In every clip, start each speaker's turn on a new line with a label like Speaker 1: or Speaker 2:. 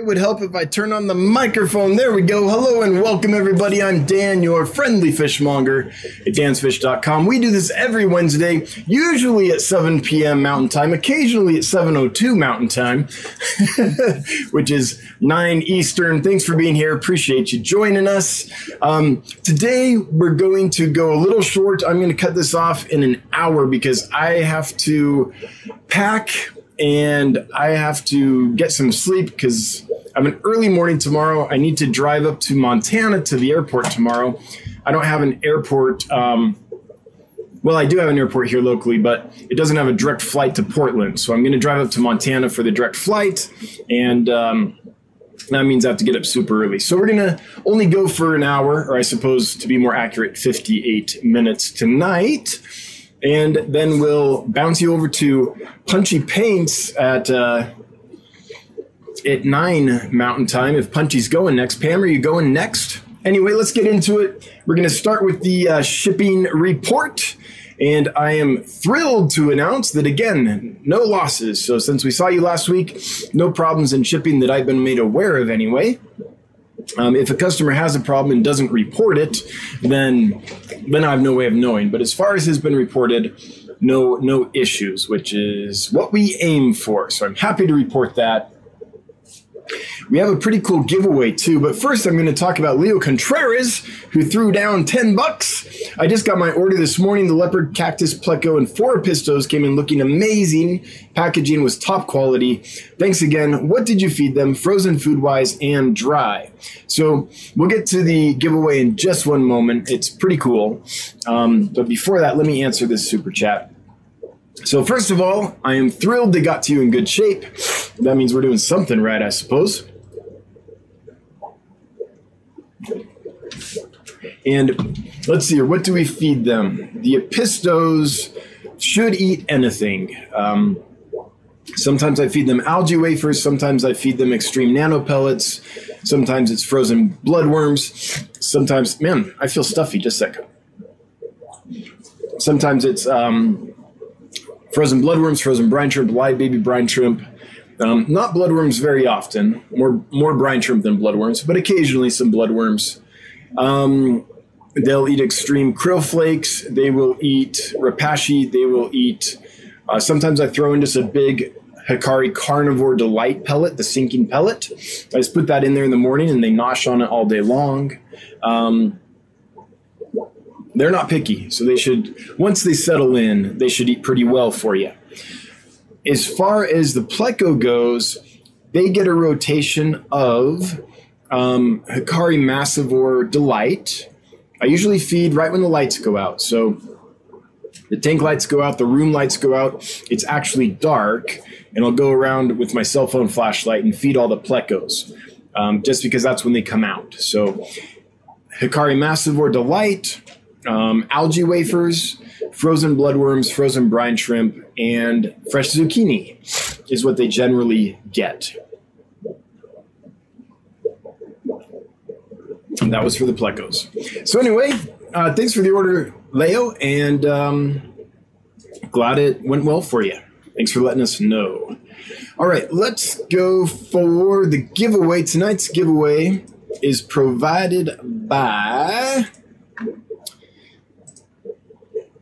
Speaker 1: It would help if I turn on the microphone. There we go. Hello and welcome, everybody. I'm Dan, your friendly fishmonger at dansfish.com. We do this every Wednesday, usually at 7 p.m. Mountain Time, occasionally at 7.02 Mountain Time, which is 9 Eastern. Thanks for being here. Appreciate you joining us. Um, today, we're going to go a little short. I'm going to cut this off in an hour because I have to pack and I have to get some sleep because I have an early morning tomorrow. I need to drive up to Montana to the airport tomorrow. I don't have an airport. Um, well, I do have an airport here locally, but it doesn't have a direct flight to Portland. So I'm going to drive up to Montana for the direct flight, and um, that means I have to get up super early. So we're going to only go for an hour, or I suppose to be more accurate, 58 minutes tonight and then we'll bounce you over to Punchy Paints at uh, at nine Mountain Time. If Punchy's going next, Pam, are you going next? Anyway, let's get into it. We're going to start with the uh, shipping report. And I am thrilled to announce that again, no losses. So, since we saw you last week, no problems in shipping that I've been made aware of anyway. Um, if a customer has a problem and doesn't report it, then then I have no way of knowing. But as far as has been reported, no no issues, which is what we aim for. So I'm happy to report that. We have a pretty cool giveaway too, but first I'm going to talk about Leo Contreras, who threw down 10 bucks. I just got my order this morning. The leopard, cactus, pleco, and four pistos came in looking amazing. Packaging was top quality. Thanks again. What did you feed them? Frozen food wise and dry. So we'll get to the giveaway in just one moment. It's pretty cool. Um, but before that, let me answer this super chat. So, first of all, I am thrilled they got to you in good shape. That means we're doing something right, I suppose. And let's see here, what do we feed them? The Apistos should eat anything. Um, sometimes I feed them algae wafers, sometimes I feed them extreme nano pellets, sometimes it's frozen bloodworms, sometimes, man, I feel stuffy just a second. Sometimes it's um, frozen bloodworms, frozen brine shrimp, live baby brine shrimp. Um, not bloodworms very often, more more brine shrimp than bloodworms, but occasionally some bloodworms. Um, they'll eat extreme krill flakes. They will eat repashy. They will eat. Uh, sometimes I throw in just a big Hikari Carnivore Delight pellet, the sinking pellet. I just put that in there in the morning, and they nosh on it all day long. Um, they're not picky, so they should once they settle in, they should eat pretty well for you. As far as the pleco goes, they get a rotation of um, Hikari Massivore Delight. I usually feed right when the lights go out. So the tank lights go out, the room lights go out. It's actually dark, and I'll go around with my cell phone flashlight and feed all the plecos, um, just because that's when they come out. So Hikari Massivore Delight, um, algae wafers, frozen bloodworms, frozen brine shrimp, and fresh zucchini is what they generally get. And that was for the plecos. So anyway, uh, thanks for the order, Leo, and um, glad it went well for you. Thanks for letting us know. All right, let's go for the giveaway. Tonight's giveaway is provided by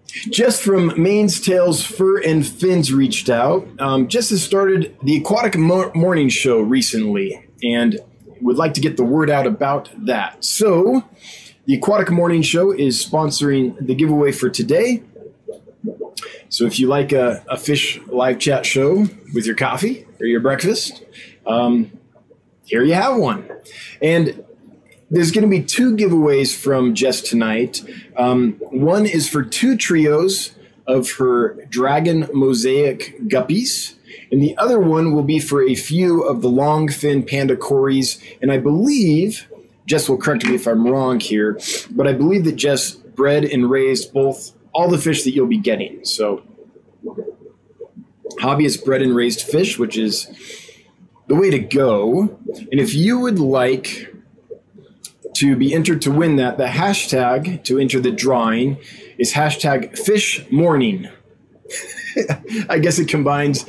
Speaker 1: Jess from Maine's Tails Fur and Fins reached out. Um, Jess has started the Aquatic Mo- Morning Show recently and would like to get the word out about that. So, the Aquatic Morning Show is sponsoring the giveaway for today. So, if you like a, a fish live chat show with your coffee or your breakfast, um, here you have one. And there's going to be two giveaways from Jess tonight. Um, one is for two trios of her dragon mosaic guppies, and the other one will be for a few of the long fin panda cories. And I believe, Jess will correct me if I'm wrong here, but I believe that Jess bred and raised both all the fish that you'll be getting. So, hobbyist bred and raised fish, which is the way to go. And if you would like to be entered to win that, the hashtag to enter the drawing is hashtag fish morning. I guess it combines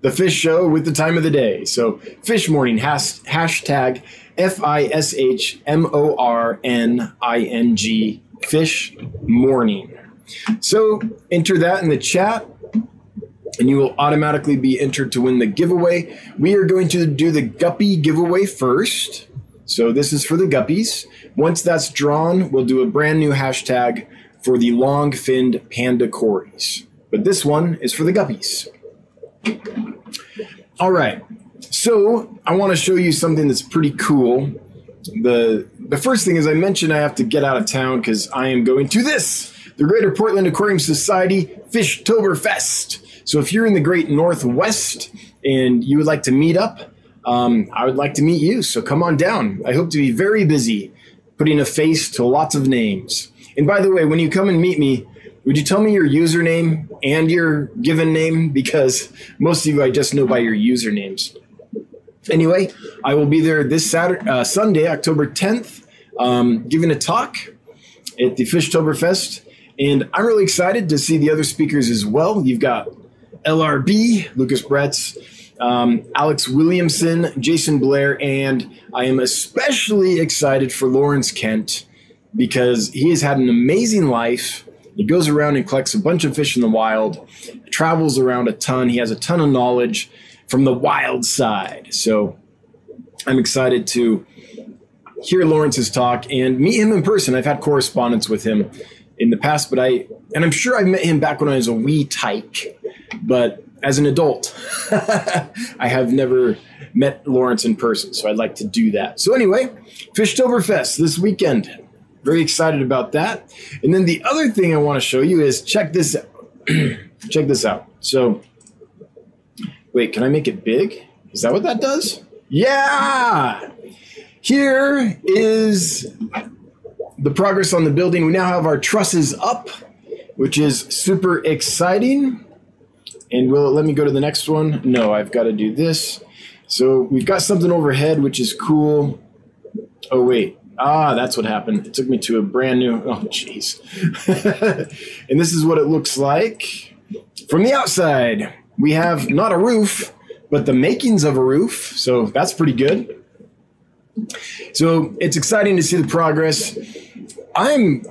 Speaker 1: the fish show with the time of the day. So, fish morning, has, hashtag F I S H M O R N I N G, fish morning. So, enter that in the chat and you will automatically be entered to win the giveaway. We are going to do the guppy giveaway first. So, this is for the guppies. Once that's drawn, we'll do a brand new hashtag for the long finned panda cories. But this one is for the guppies. All right. So I want to show you something that's pretty cool. The the first thing is I mentioned I have to get out of town because I am going to this, the Greater Portland Aquarium Society Fishtoberfest. So if you're in the Great Northwest and you would like to meet up, um, I would like to meet you. So come on down. I hope to be very busy, putting a face to lots of names. And by the way, when you come and meet me, would you tell me your username and your given name? Because most of you I just know by your usernames. Anyway, I will be there this Saturday, uh, Sunday, October 10th, um, giving a talk at the Fishtoberfest. And I'm really excited to see the other speakers as well. You've got LRB, Lucas Bretz, um, Alex Williamson, Jason Blair, and I am especially excited for Lawrence Kent because he has had an amazing life. He goes around and collects a bunch of fish in the wild, travels around a ton. He has a ton of knowledge from the wild side. So I'm excited to hear Lawrence's talk and meet him in person. I've had correspondence with him in the past, but I, and I'm sure I met him back when I was a wee tyke, but as an adult, I have never met Lawrence in person. So I'd like to do that. So anyway, Fishtoberfest this weekend. Very excited about that. And then the other thing I want to show you is check this out. check this out. So, wait, can I make it big? Is that what that does? Yeah! Here is the progress on the building. We now have our trusses up, which is super exciting. And will it let me go to the next one? No, I've got to do this. So we've got something overhead, which is cool. Oh, wait. Ah, that's what happened. It took me to a brand new. Oh, jeez. and this is what it looks like from the outside. We have not a roof, but the makings of a roof. So that's pretty good. So it's exciting to see the progress. I'm.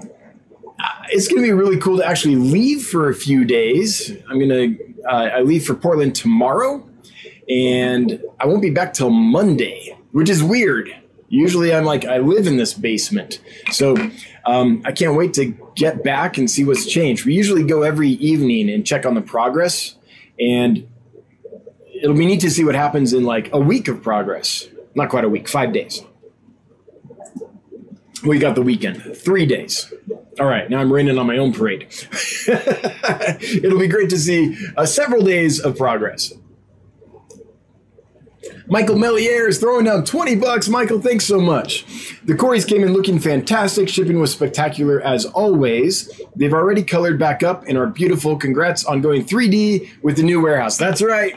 Speaker 1: It's going to be really cool to actually leave for a few days. I'm going to. Uh, I leave for Portland tomorrow, and I won't be back till Monday, which is weird Usually, I'm like, I live in this basement. So um, I can't wait to get back and see what's changed. We usually go every evening and check on the progress, and it'll be neat to see what happens in like a week of progress. Not quite a week, five days. We got the weekend, three days. All right, now I'm raining on my own parade. It'll be great to see uh, several days of progress. Michael Melier is throwing down 20 bucks. Michael, thanks so much. The Corys came in looking fantastic. Shipping was spectacular as always. They've already colored back up and are beautiful. Congrats on going 3D with the new warehouse. That's right.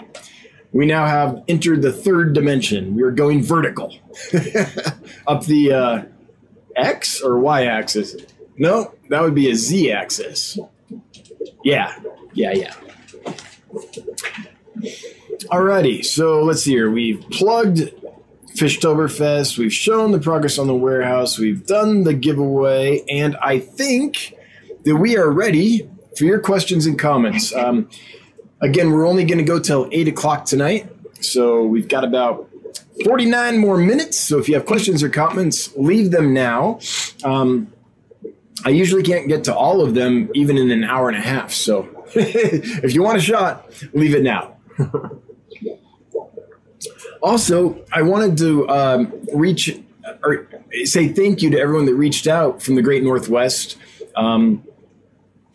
Speaker 1: We now have entered the third dimension. We are going vertical up the uh, X or Y axis. No, that would be a Z axis. Yeah, yeah, yeah. Alrighty, so let's see here. We've plugged Fishtoberfest. We've shown the progress on the warehouse. We've done the giveaway, and I think that we are ready for your questions and comments. Um, again, we're only going to go till eight o'clock tonight, so we've got about 49 more minutes. So if you have questions or comments, leave them now. Um, I usually can't get to all of them even in an hour and a half. So if you want a shot, leave it now. Also, I wanted to um, reach or say thank you to everyone that reached out from the Great Northwest. Um,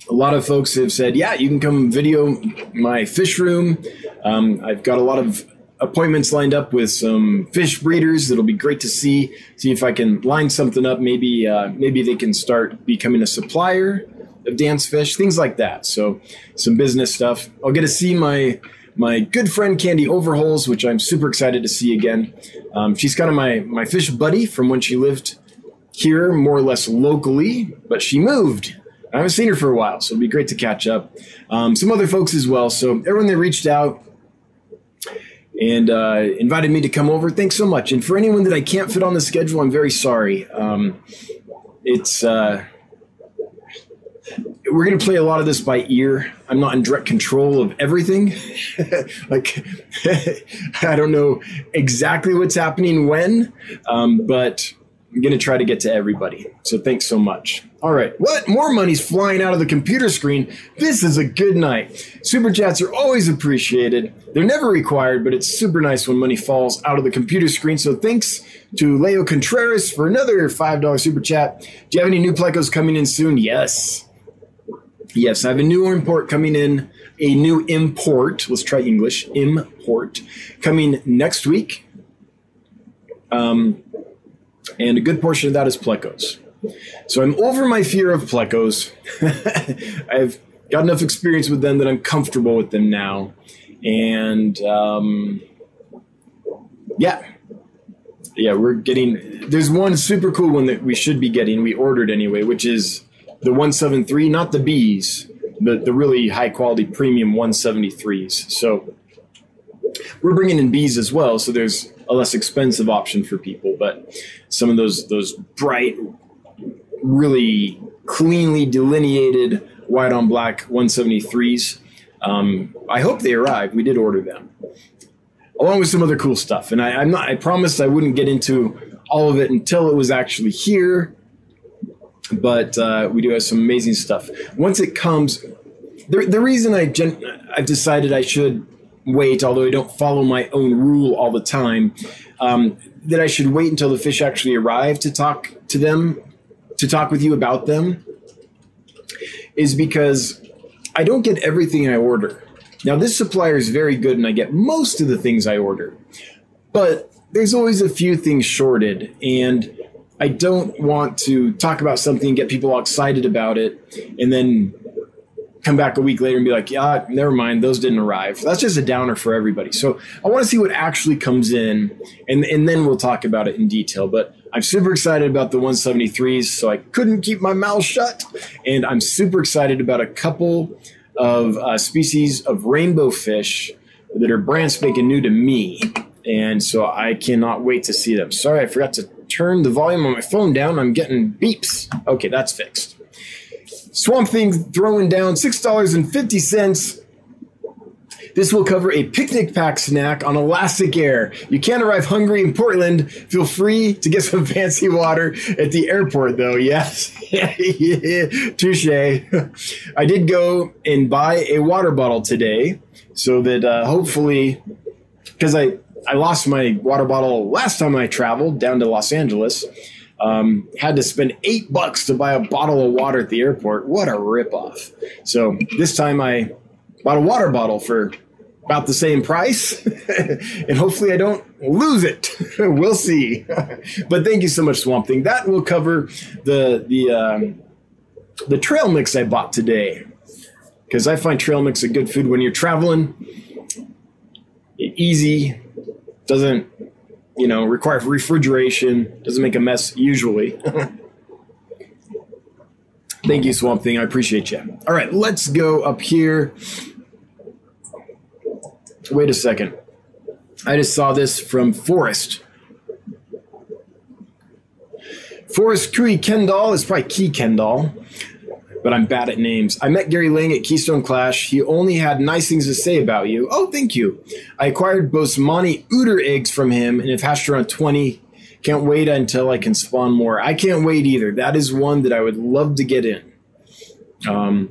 Speaker 1: a lot of folks have said, "Yeah, you can come video my fish room." Um, I've got a lot of appointments lined up with some fish breeders. That'll be great to see. See if I can line something up. Maybe uh, maybe they can start becoming a supplier of Dan's Fish, things like that. So some business stuff. I'll get to see my my good friend Candy Overholes, which I'm super excited to see again. Um, she's kind of my my fish buddy from when she lived here, more or less locally, but she moved. I haven't seen her for a while, so it'll be great to catch up. Um, some other folks as well. So everyone that reached out, and uh, invited me to come over. Thanks so much. And for anyone that I can't fit on the schedule, I'm very sorry. Um, it's uh, we're going to play a lot of this by ear. I'm not in direct control of everything. like, I don't know exactly what's happening when, um, but I'm going to try to get to everybody. So thanks so much. All right. What? More money's flying out of the computer screen. This is a good night. Super chats are always appreciated. They're never required, but it's super nice when money falls out of the computer screen. So thanks to Leo Contreras for another $5 super chat. Do you have any new plecos coming in soon? Yes. Yes, I have a new import coming in, a new import. Let's try English. Import coming next week. Um, and a good portion of that is plecos. So I'm over my fear of plecos. I've got enough experience with them that I'm comfortable with them now. And um, yeah, yeah, we're getting. There's one super cool one that we should be getting. We ordered anyway, which is the 173, not the Bs, the the really high quality premium 173s. So we're bringing in Bs as well. So there's a less expensive option for people, but some of those those bright, really cleanly delineated white on black 173s. Um, I hope they arrive. We did order them, along with some other cool stuff. And I, I'm not. I promised I wouldn't get into all of it until it was actually here. But uh, we do have some amazing stuff. Once it comes, the, the reason I gen- I've decided I should wait, although I don't follow my own rule all the time, um, that I should wait until the fish actually arrive to talk to them, to talk with you about them, is because I don't get everything I order. Now, this supplier is very good and I get most of the things I order, but there's always a few things shorted. And I don't want to talk about something and get people all excited about it and then come back a week later and be like, yeah, never mind, those didn't arrive. That's just a downer for everybody. So I want to see what actually comes in, and and then we'll talk about it in detail. But I'm super excited about the 173s, so I couldn't keep my mouth shut, and I'm super excited about a couple of uh, species of rainbow fish that are brand spanking new to me, and so I cannot wait to see them. Sorry, I forgot to turn the volume on my phone down. I'm getting beeps. Okay, that's fixed. Swamp Thing throwing down $6.50. This will cover a picnic pack snack on Alaska Air. You can't arrive hungry in Portland. Feel free to get some fancy water at the airport, though. Yes. Touche. I did go and buy a water bottle today so that uh, hopefully, because I, I lost my water bottle last time I traveled down to Los Angeles. Um, had to spend eight bucks to buy a bottle of water at the airport. What a ripoff! So this time I bought a water bottle for about the same price, and hopefully I don't lose it. we'll see. but thank you so much, Swamp Thing. That will cover the the um, the trail mix I bought today because I find trail mix a good food when you're traveling. Easy, doesn't you know, require refrigeration, doesn't make a mess usually. Thank you, Swamp Thing. I appreciate you. All right, let's go up here. Wait a second. I just saw this from Forrest. Forrest Kui Kendall is probably Key Kendall but I'm bad at names. I met Gary Lang at Keystone Clash. He only had nice things to say about you. Oh, thank you. I acquired Boesemani Oeder eggs from him and have hatched around 20. Can't wait until I can spawn more. I can't wait either. That is one that I would love to get in. Um,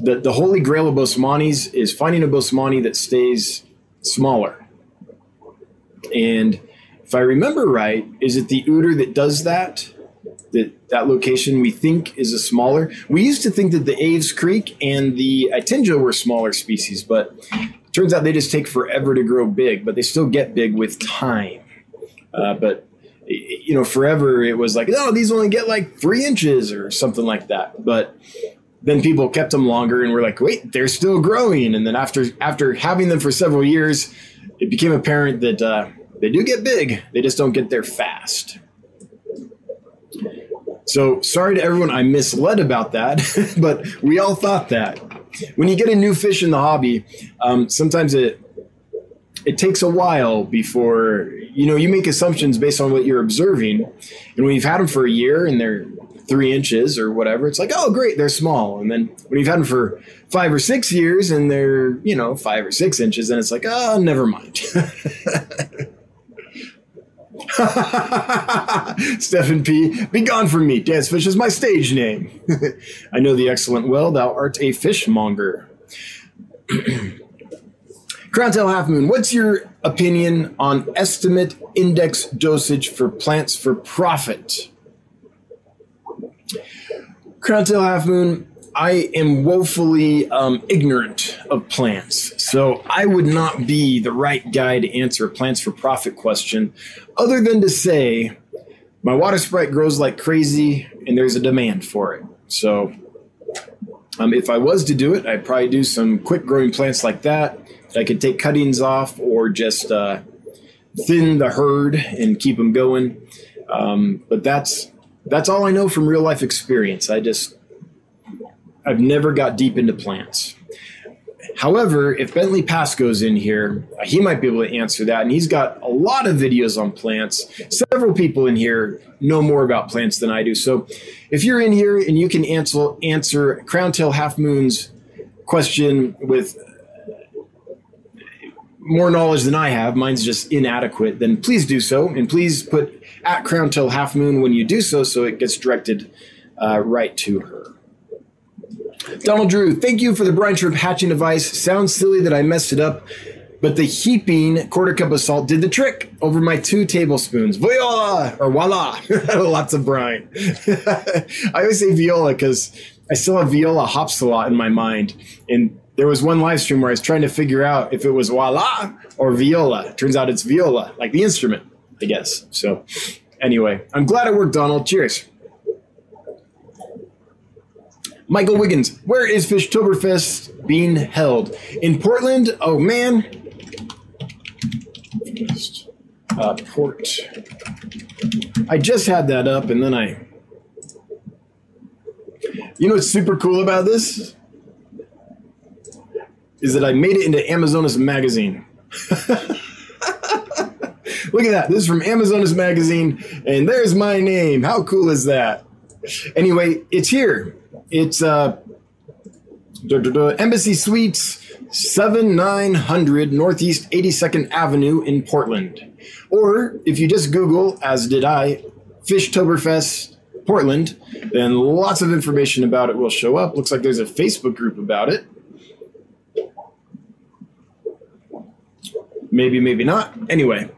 Speaker 1: the, the holy grail of Boesemanis is finding a Boesemani that stays smaller. And if I remember right, is it the Oeder that does that? That that location we think is a smaller. We used to think that the Aves Creek and the Itinga were smaller species, but turns out they just take forever to grow big, but they still get big with time. Uh, but you know, forever it was like, oh, these only get like three inches or something like that. But then people kept them longer, and we're like, wait, they're still growing. And then after after having them for several years, it became apparent that uh, they do get big. They just don't get there fast. So sorry to everyone I misled about that, but we all thought that. When you get a new fish in the hobby, um, sometimes it it takes a while before you know you make assumptions based on what you're observing, and when you've had them for a year and they're three inches or whatever, it's like oh great they're small, and then when you've had them for five or six years and they're you know five or six inches, then it's like oh never mind. Stephen P. Be gone from me. Dan's Fish is my stage name. I know the excellent well. Thou art a fishmonger. Crowntail Half Moon, what's your opinion on estimate index dosage for plants for profit? Crowntail Half Moon, I am woefully um, ignorant of plants, so I would not be the right guy to answer a plants for profit question, other than to say my water sprite grows like crazy and there's a demand for it. So, um, if I was to do it, I'd probably do some quick growing plants like that. I could take cuttings off or just uh, thin the herd and keep them going. Um, but that's that's all I know from real life experience. I just I've never got deep into plants. However, if Bentley Pascoe's in here, he might be able to answer that. And he's got a lot of videos on plants. Several people in here know more about plants than I do. So if you're in here and you can answer, answer Crowntail Half Moon's question with more knowledge than I have, mine's just inadequate, then please do so. And please put at Crowntail Half Moon when you do so so it gets directed uh, right to her. Donald Drew, thank you for the brine shrimp hatching device. Sounds silly that I messed it up, but the heaping quarter cup of salt did the trick over my two tablespoons. Voila! Or voila! Lots of brine. I always say viola because I still have viola hops a lot in my mind. And there was one live stream where I was trying to figure out if it was voila or viola. Turns out it's viola, like the instrument, I guess. So, anyway, I'm glad it worked, Donald. Cheers. Michael Wiggins, where is Fishtoberfest being held? In Portland? Oh man. Uh, port. I just had that up and then I. You know what's super cool about this? Is that I made it into Amazonas Magazine. Look at that. This is from Amazonas Magazine, and there's my name. How cool is that? Anyway, it's here. It's uh, Embassy Suites, 7900 Northeast 82nd Avenue in Portland. Or if you just Google, as did I, Fishtoberfest Portland, then lots of information about it will show up. Looks like there's a Facebook group about it. Maybe, maybe not. Anyway,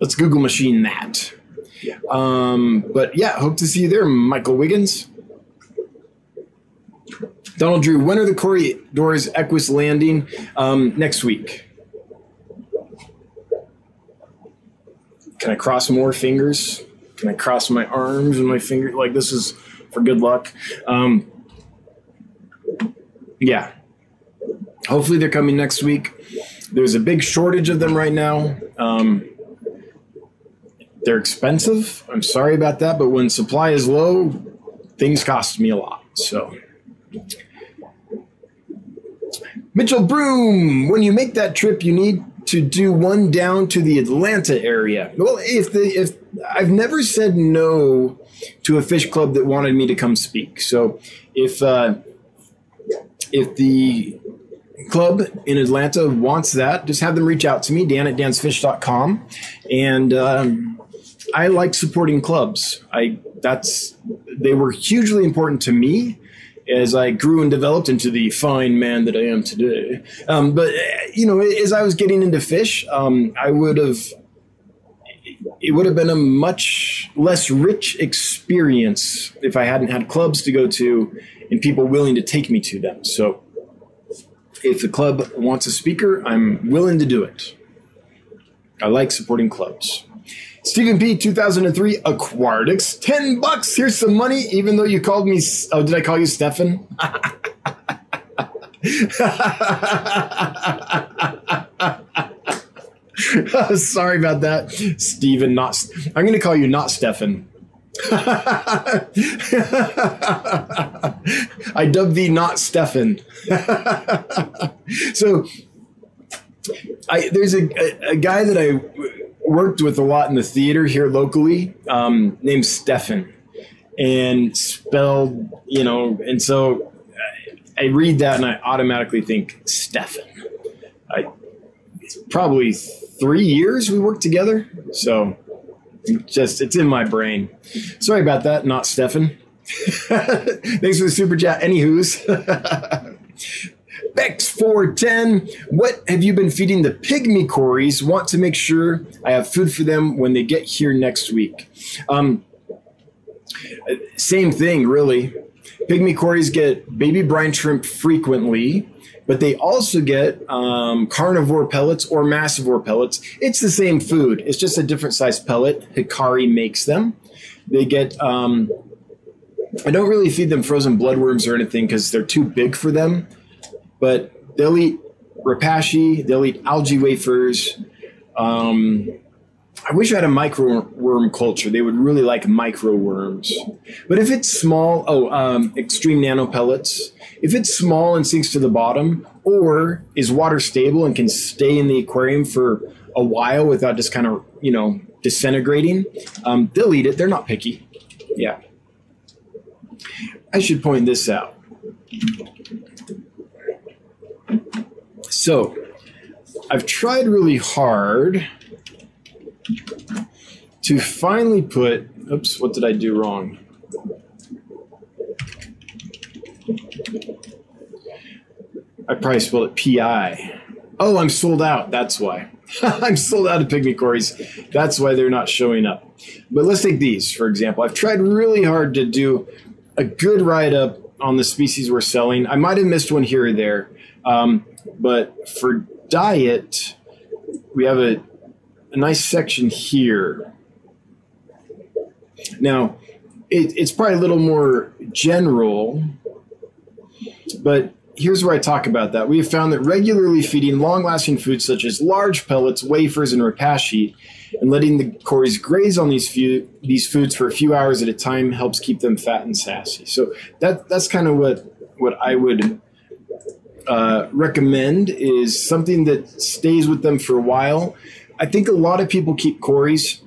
Speaker 1: let's Google machine that. Um, but yeah, hope to see you there, Michael Wiggins. Donald Drew, when are the Corydoras eques landing? Um, next week. Can I cross more fingers? Can I cross my arms and my finger? Like this is for good luck. Um, yeah. Hopefully they're coming next week. There's a big shortage of them right now. Um, they're expensive. I'm sorry about that, but when supply is low, things cost me a lot. So, Mitchell Broom, when you make that trip, you need to do one down to the Atlanta area. Well, if the if I've never said no to a fish club that wanted me to come speak. So, if uh, if the club in Atlanta wants that, just have them reach out to me, Dan at dansfish.com. And um, I like supporting clubs. I that's they were hugely important to me as I grew and developed into the fine man that I am today. Um, but you know, as I was getting into fish, um, I would have it would have been a much less rich experience if I hadn't had clubs to go to and people willing to take me to them. So if the club wants a speaker, I'm willing to do it. I like supporting clubs. Stephen P. 2003 Aquatics. 10 bucks. Here's some money, even though you called me. Oh, did I call you Stefan? Sorry about that. Stephen, not. I'm going to call you not Stefan. I dub thee not Stefan. so I there's a, a, a guy that I worked with a lot in the theater here locally um, named Stefan, and spelled you know, and so I, read that and I automatically think Stefan. I probably three years we worked together, so just it's in my brain. Sorry about that, not Stefan. Thanks for the super chat. Anywho's. Bex410, what have you been feeding the pygmy cories? Want to make sure I have food for them when they get here next week. Um, same thing, really. Pygmy cories get baby brine shrimp frequently, but they also get um, carnivore pellets or massivore pellets. It's the same food, it's just a different size pellet. Hikari makes them. They get um, I don't really feed them frozen bloodworms or anything because they're too big for them. But they'll eat repashy, they'll eat algae wafers. Um, I wish I had a micro worm culture. They would really like micro worms. But if it's small, oh, um, extreme nano pellets. If it's small and sinks to the bottom, or is water stable and can stay in the aquarium for a while without just kind of you know disintegrating, um, they'll eat it. They're not picky. Yeah. I should point this out. So, I've tried really hard to finally put. Oops, what did I do wrong? I probably spelled it PI. Oh, I'm sold out. That's why. I'm sold out of pygmy cories. That's why they're not showing up. But let's take these, for example. I've tried really hard to do a good write up on the species we're selling. I might have missed one here or there, um, but for diet, we have a, a nice section here. Now, it, it's probably a little more general, but here's where I talk about that. We have found that regularly feeding long lasting foods such as large pellets, wafers, and repashy and letting the cories graze on these few these foods for a few hours at a time helps keep them fat and sassy. So that that's kind of what what I would uh, recommend is something that stays with them for a while. I think a lot of people keep cories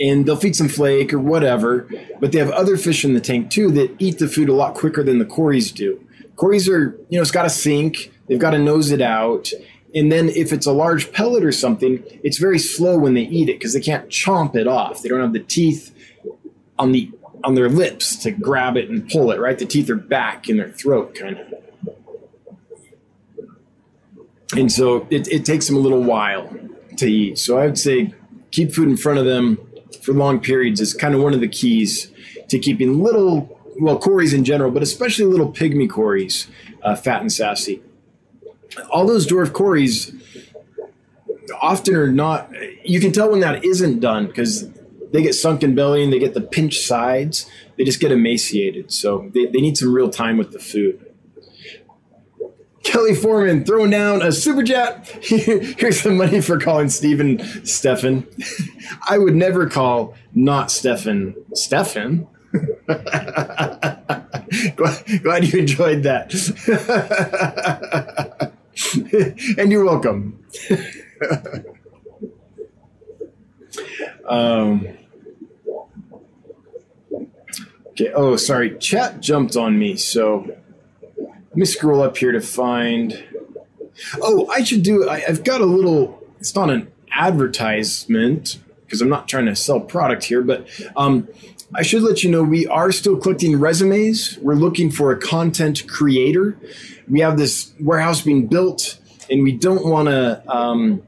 Speaker 1: and they'll feed some flake or whatever, but they have other fish in the tank too that eat the food a lot quicker than the cories do. Cories are, you know, it's got to sink, they've got to nose it out, and then if it's a large pellet or something, it's very slow when they eat it because they can't chomp it off. They don't have the teeth on the on their lips to grab it and pull it, right? The teeth are back in their throat, kind of. And so it, it takes them a little while to eat. So I would say keep food in front of them for long periods is kind of one of the keys to keeping little, well, cories in general, but especially little pygmy cories uh, fat and sassy. All those dwarf cories often are not you can tell when that isn't done because they get sunken belly and they get the pinched sides. They just get emaciated. So they, they need some real time with the food kelly foreman throwing down a super chat here's some money for calling stephen stefan i would never call not stefan stefan glad, glad you enjoyed that and you're welcome. um, okay. Oh, sorry. Chat jumped on me. So me scroll up here to find. Oh, I should do. I, I've got a little. It's not an advertisement because I'm not trying to sell product here, but um, I should let you know we are still collecting resumes. We're looking for a content creator we have this warehouse being built and we don't want to um,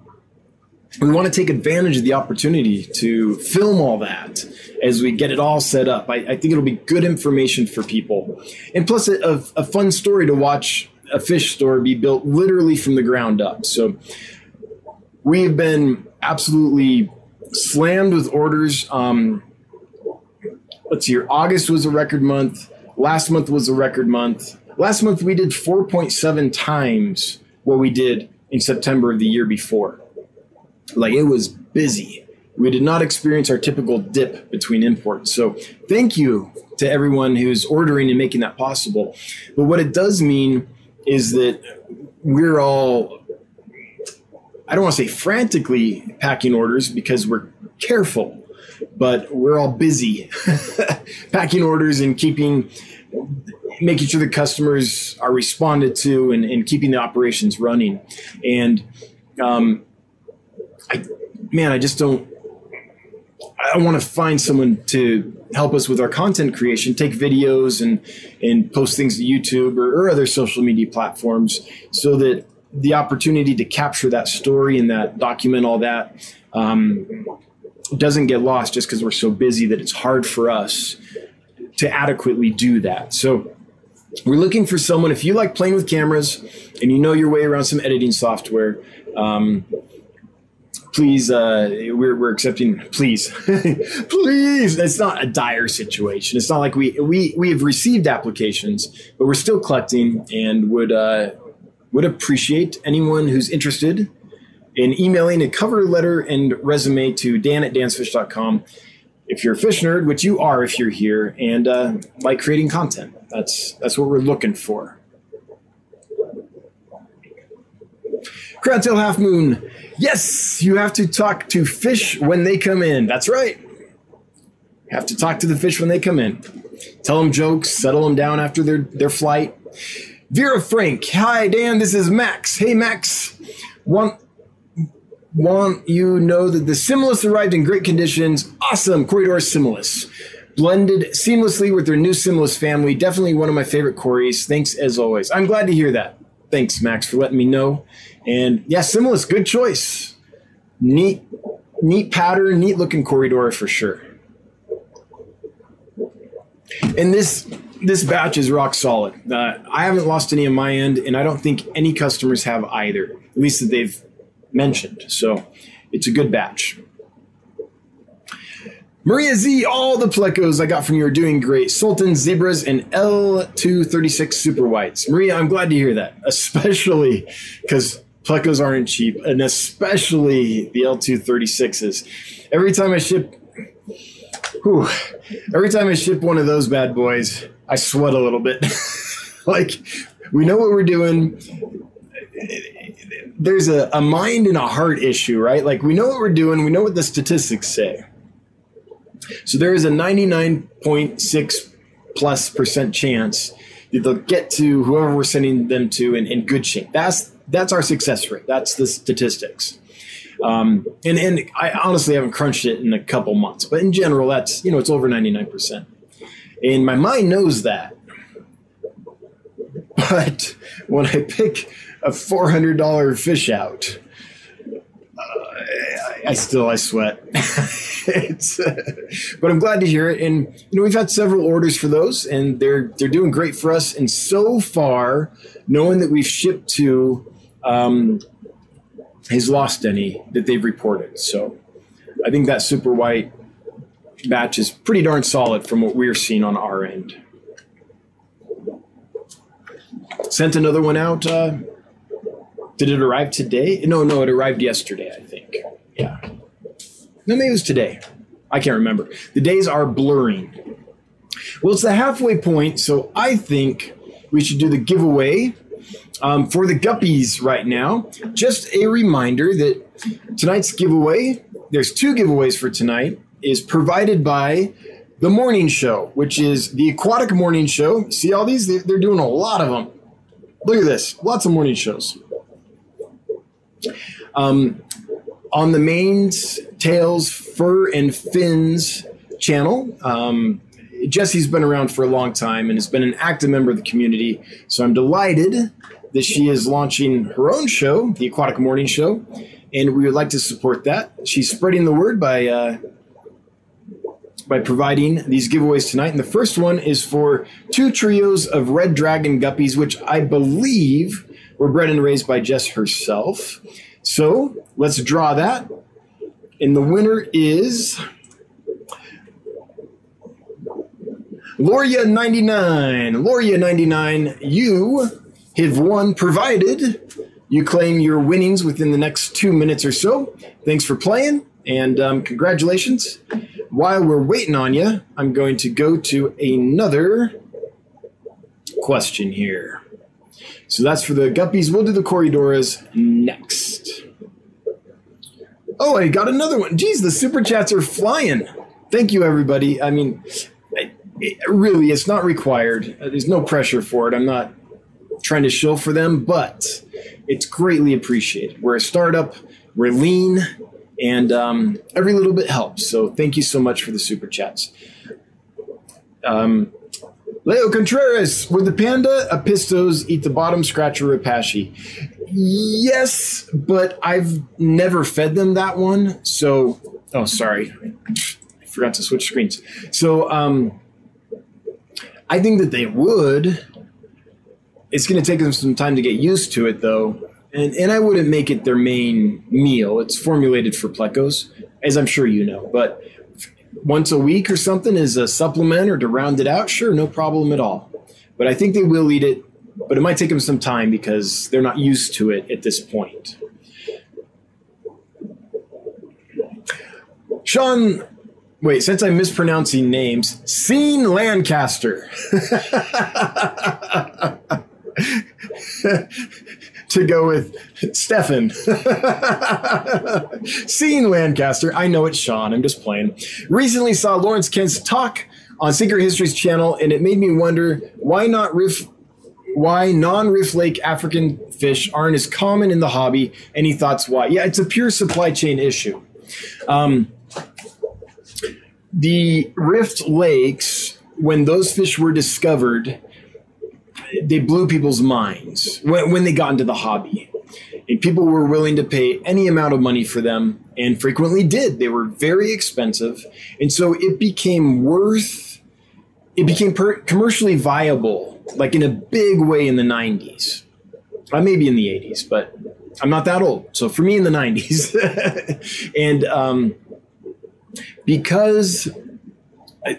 Speaker 1: we want to take advantage of the opportunity to film all that as we get it all set up. I, I think it'll be good information for people, and plus a, a, fun story to watch a fish store be built literally from the ground up. So we have been absolutely slammed with orders. Um, let's see here. August was a record month. Last month was a record month. Last month we did 4.7 times what we did in September of the year before. Like it was busy. We did not experience our typical dip between imports. So thank you to everyone who's ordering and making that possible. But what it does mean is that we're all I don't want to say frantically packing orders because we're careful, but we're all busy packing orders and keeping making sure the customers are responded to and, and keeping the operations running. And um, I, man, I just don't. I want to find someone to help us with our content creation, take videos and and post things to YouTube or, or other social media platforms, so that the opportunity to capture that story and that document all that um, doesn't get lost just because we're so busy that it's hard for us to adequately do that. So we're looking for someone if you like playing with cameras and you know your way around some editing software. Um, please, uh, we're, we're accepting. Please, please. It's not a dire situation. It's not like we we we have received applications, but we're still collecting and would uh, would appreciate anyone who's interested in emailing a cover letter and resume to dan at dansfish.com if you're a fish nerd, which you are if you're here, and uh, like creating content. That's that's what we're looking for. Crowntail Half Moon. Yes, you have to talk to fish when they come in. That's right. You have to talk to the fish when they come in. Tell them jokes, settle them down after their, their flight. Vera Frank. Hi, Dan. This is Max. Hey, Max. Want want you know that the Similis arrived in great conditions. Awesome. Corydoras Similis. Blended seamlessly with their new Similis family. Definitely one of my favorite Corys. Thanks as always. I'm glad to hear that. Thanks, Max, for letting me know. And yeah, Similis, good choice. Neat, neat pattern, neat looking corridor for sure. And this this batch is rock solid. Uh, I haven't lost any on my end, and I don't think any customers have either, at least that they've mentioned. So it's a good batch. Maria Z, all the plecos I got from you are doing great. Sultan Zebras and L236 Super Whites. Maria, I'm glad to hear that, especially because plecos aren't cheap, and especially the L236s. Every time I ship, whew, every time I ship one of those bad boys, I sweat a little bit. like, we know what we're doing. There's a, a mind and a heart issue, right? Like, we know what we're doing, we know what the statistics say. So there is a 99.6 plus percent chance that they'll get to whoever we're sending them to in, in good shape. That's that's our success rate. That's the statistics. Um, and and I honestly haven't crunched it in a couple months, but in general, that's you know it's over 99 percent. And my mind knows that. But when I pick a $400 fish out, uh, I, I still I sweat. it's, uh, but I'm glad to hear it. And you know, we've had several orders for those, and they're they're doing great for us. And so far, knowing that we've shipped to um, has lost any that they've reported. So I think that super white batch is pretty darn solid from what we're seeing on our end. Sent another one out. Uh, did it arrive today? No, no, it arrived yesterday, I think. Yeah. No, maybe it was today. I can't remember. The days are blurring. Well, it's the halfway point, so I think we should do the giveaway um, for the guppies right now. Just a reminder that tonight's giveaway, there's two giveaways for tonight is provided by the morning show, which is the aquatic morning show. See all these? They're doing a lot of them. Look at this. Lots of morning shows. Um, on the Maine's, tails, fur, and fins channel, um, Jesse's been around for a long time and has been an active member of the community. So I'm delighted that she is launching her own show, the Aquatic Morning Show, and we would like to support that. She's spreading the word by uh, by providing these giveaways tonight. And the first one is for two trios of red dragon guppies, which I believe were bred and raised by Jess herself. So let's draw that. And the winner is Loria99. Loria99, you have won provided you claim your winnings within the next two minutes or so. Thanks for playing and um, congratulations while we're waiting on you, I'm going to go to another question here. So that's for the guppies. We'll do the Corydoras next. Oh, I got another one. Geez, the super chats are flying. Thank you, everybody. I mean, it, really, it's not required. There's no pressure for it. I'm not trying to show for them, but it's greatly appreciated. We're a startup, we're lean, and um, every little bit helps. So thank you so much for the super chats. Um, Leo Contreras, would the panda apistos eat the bottom scratcher repashy? Yes, but I've never fed them that one. So, oh, sorry. I forgot to switch screens. So, um, I think that they would. It's going to take them some time to get used to it, though. And, and I wouldn't make it their main meal. It's formulated for plecos, as I'm sure you know. But once a week or something as a supplement or to round it out, sure, no problem at all. But I think they will eat it, but it might take them some time because they're not used to it at this point. Sean, wait, since I'm mispronouncing names, Scene Lancaster. to go with Stefan. Seeing Lancaster, I know it's Sean, I'm just playing. Recently saw Lawrence Kent's talk on Secret History's channel, and it made me wonder why not riff why non-Rift Lake African fish aren't as common in the hobby. Any thoughts why? Yeah, it's a pure supply chain issue. Um, the Rift Lakes, when those fish were discovered, they blew people's minds when, when they got into the hobby. And people were willing to pay any amount of money for them and frequently did. They were very expensive. And so it became worth, it became per- commercially viable, like in a big way in the 90s. Uh, maybe in the 80s, but I'm not that old. So for me in the 90s. and um, because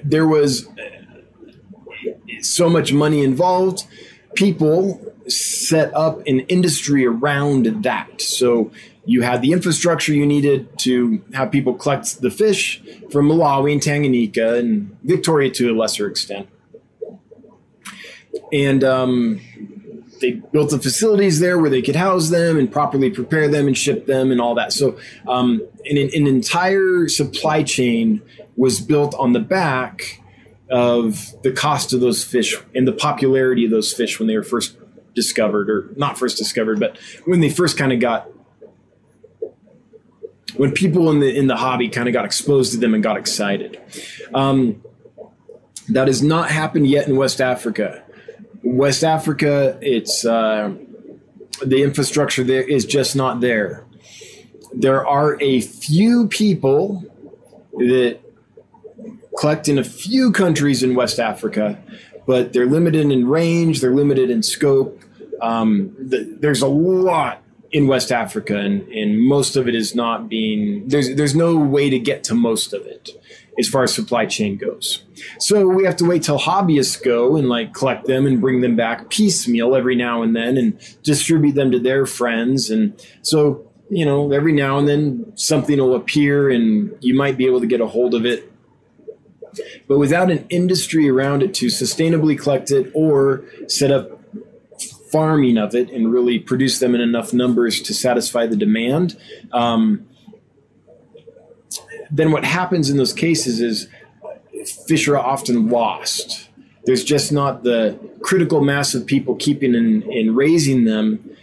Speaker 1: there was so much money involved, people set up an industry around that. So you had the infrastructure you needed to have people collect the fish from Malawi and Tanganyika and Victoria to a lesser extent. And um, they built the facilities there where they could house them and properly prepare them and ship them and all that. So um, an, an entire supply chain was built on the back of the cost of those fish and the popularity of those fish when they were first discovered, or not first discovered, but when they first kind of got when people in the in the hobby kind of got exposed to them and got excited. Um, that has not happened yet in West Africa. West Africa, it's uh, the infrastructure there is just not there. There are a few people that collect in a few countries in West Africa, but they're limited in range, they're limited in scope. Um, the, there's a lot in West Africa, and, and most of it is not being there's there's no way to get to most of it as far as supply chain goes. So we have to wait till hobbyists go and like collect them and bring them back piecemeal every now and then and distribute them to their friends. And so, you know, every now and then something will appear and you might be able to get a hold of it but without an industry around it to sustainably collect it or set up farming of it and really produce them in enough numbers to satisfy the demand, um, then what happens in those cases is fish are often lost. There's just not the critical mass of people keeping and, and raising them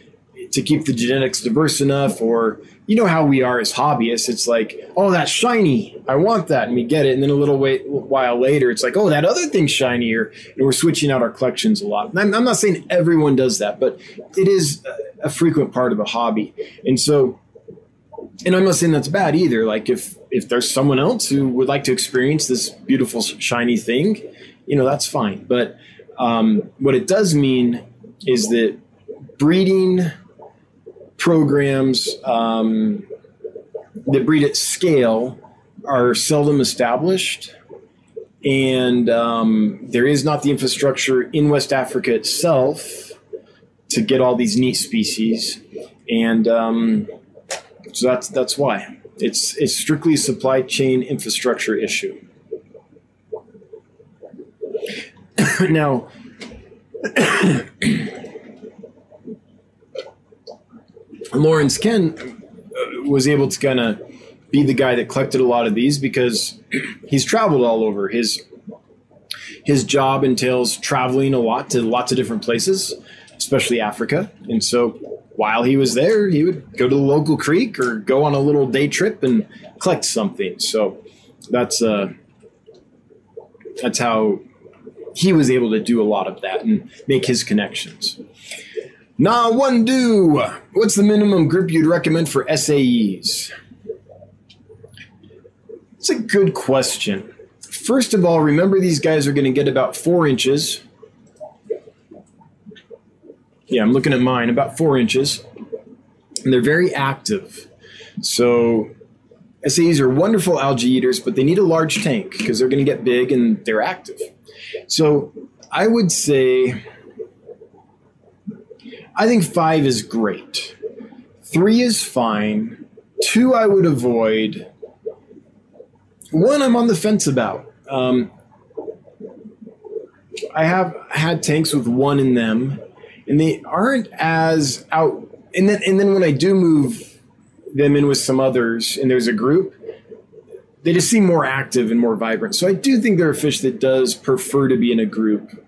Speaker 1: to keep the genetics diverse enough or you know how we are as hobbyists. It's like, oh, that's shiny. I want that. And we get it. And then a little while later, it's like, oh, that other thing's shinier. And we're switching out our collections a lot. I'm, I'm, not saying everyone does that, but it is a frequent part of the hobby. And so, and I'm not saying that's bad either. Like if, if there's someone else who would like to experience this beautiful shiny thing, you know, that's fine. But um, what it does mean is that breeding programs um, that breed at scale are seldom established. And um, there is not the infrastructure in West Africa itself to get all these neat species. And um, so that's, that's why. It's, it's strictly supply chain infrastructure issue. now, Lawrence Kent uh, was able to kind of be the guy that collected a lot of these because he's traveled all over. His his job entails traveling a lot to lots of different places, especially Africa. And so while he was there, he would go to the local creek or go on a little day trip and collect something. So that's uh that's how he was able to do a lot of that and make his connections. Nah, one do. What's the minimum grip you'd recommend for SAEs? It's a good question. First of all, remember these guys are going to get about four inches. Yeah, I'm looking at mine, about four inches. And they're very active. So SAEs are wonderful algae eaters, but they need a large tank because they're going to get big and they're active. So I would say, I think five is great. Three is fine. Two, I would avoid. One, I'm on the fence about. Um, I have had tanks with one in them, and they aren't as out. And then, and then when I do move them in with some others, and there's a group, they just seem more active and more vibrant. So I do think they're a fish that does prefer to be in a group.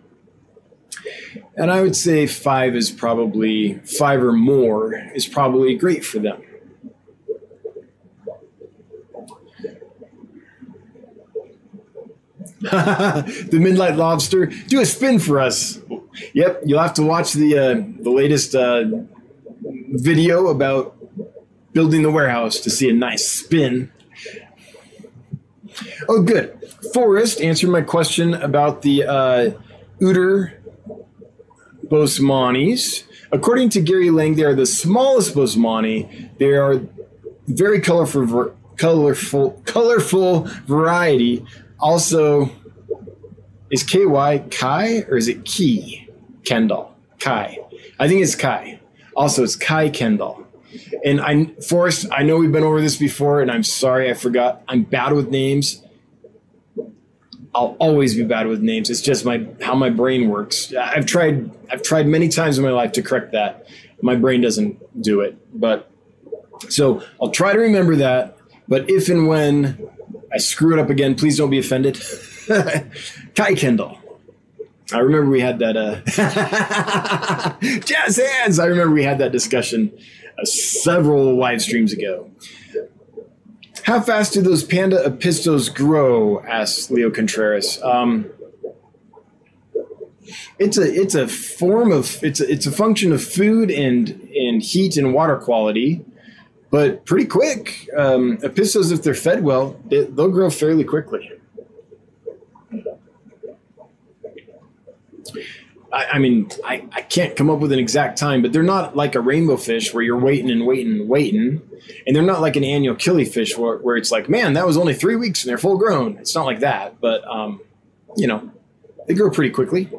Speaker 1: And I would say five is probably five or more is probably great for them. the Midnight Lobster, do a spin for us. Yep, you'll have to watch the uh, the latest uh, video about building the warehouse to see a nice spin. Oh, good. Forrest answered my question about the uh, Uter Boesemani's. According to Gary Lange, they are the smallest Boesemani. They are very colorful, colorful, colorful variety. Also, is KY Kai or is it Key Kendall? Kai. I think it's Kai. Also, it's Kai Kendall. And I, Forrest, I know we've been over this before, and I'm sorry I forgot. I'm bad with names. I'll always be bad with names. It's just my how my brain works. I've tried I've tried many times in my life to correct that. My brain doesn't do it. But so I'll try to remember that. But if and when I screw it up again, please don't be offended. Kai Kendall. I remember we had that uh jazz hands. I remember we had that discussion uh, several live streams ago. How fast do those panda apistos grow? asks Leo Contreras. Um, it's a it's a form of it's a, it's a function of food and and heat and water quality, but pretty quick. Um, apistos, if they're fed well, they, they'll grow fairly quickly. I, I, mean, I, I can't come up with an exact time, but they're not like a rainbow fish where you're waiting and waiting and waiting. And they're not like an annual killifish where, where it's like, man, that was only three weeks and they're full grown. It's not like that, but, um, you know, they grow pretty quickly.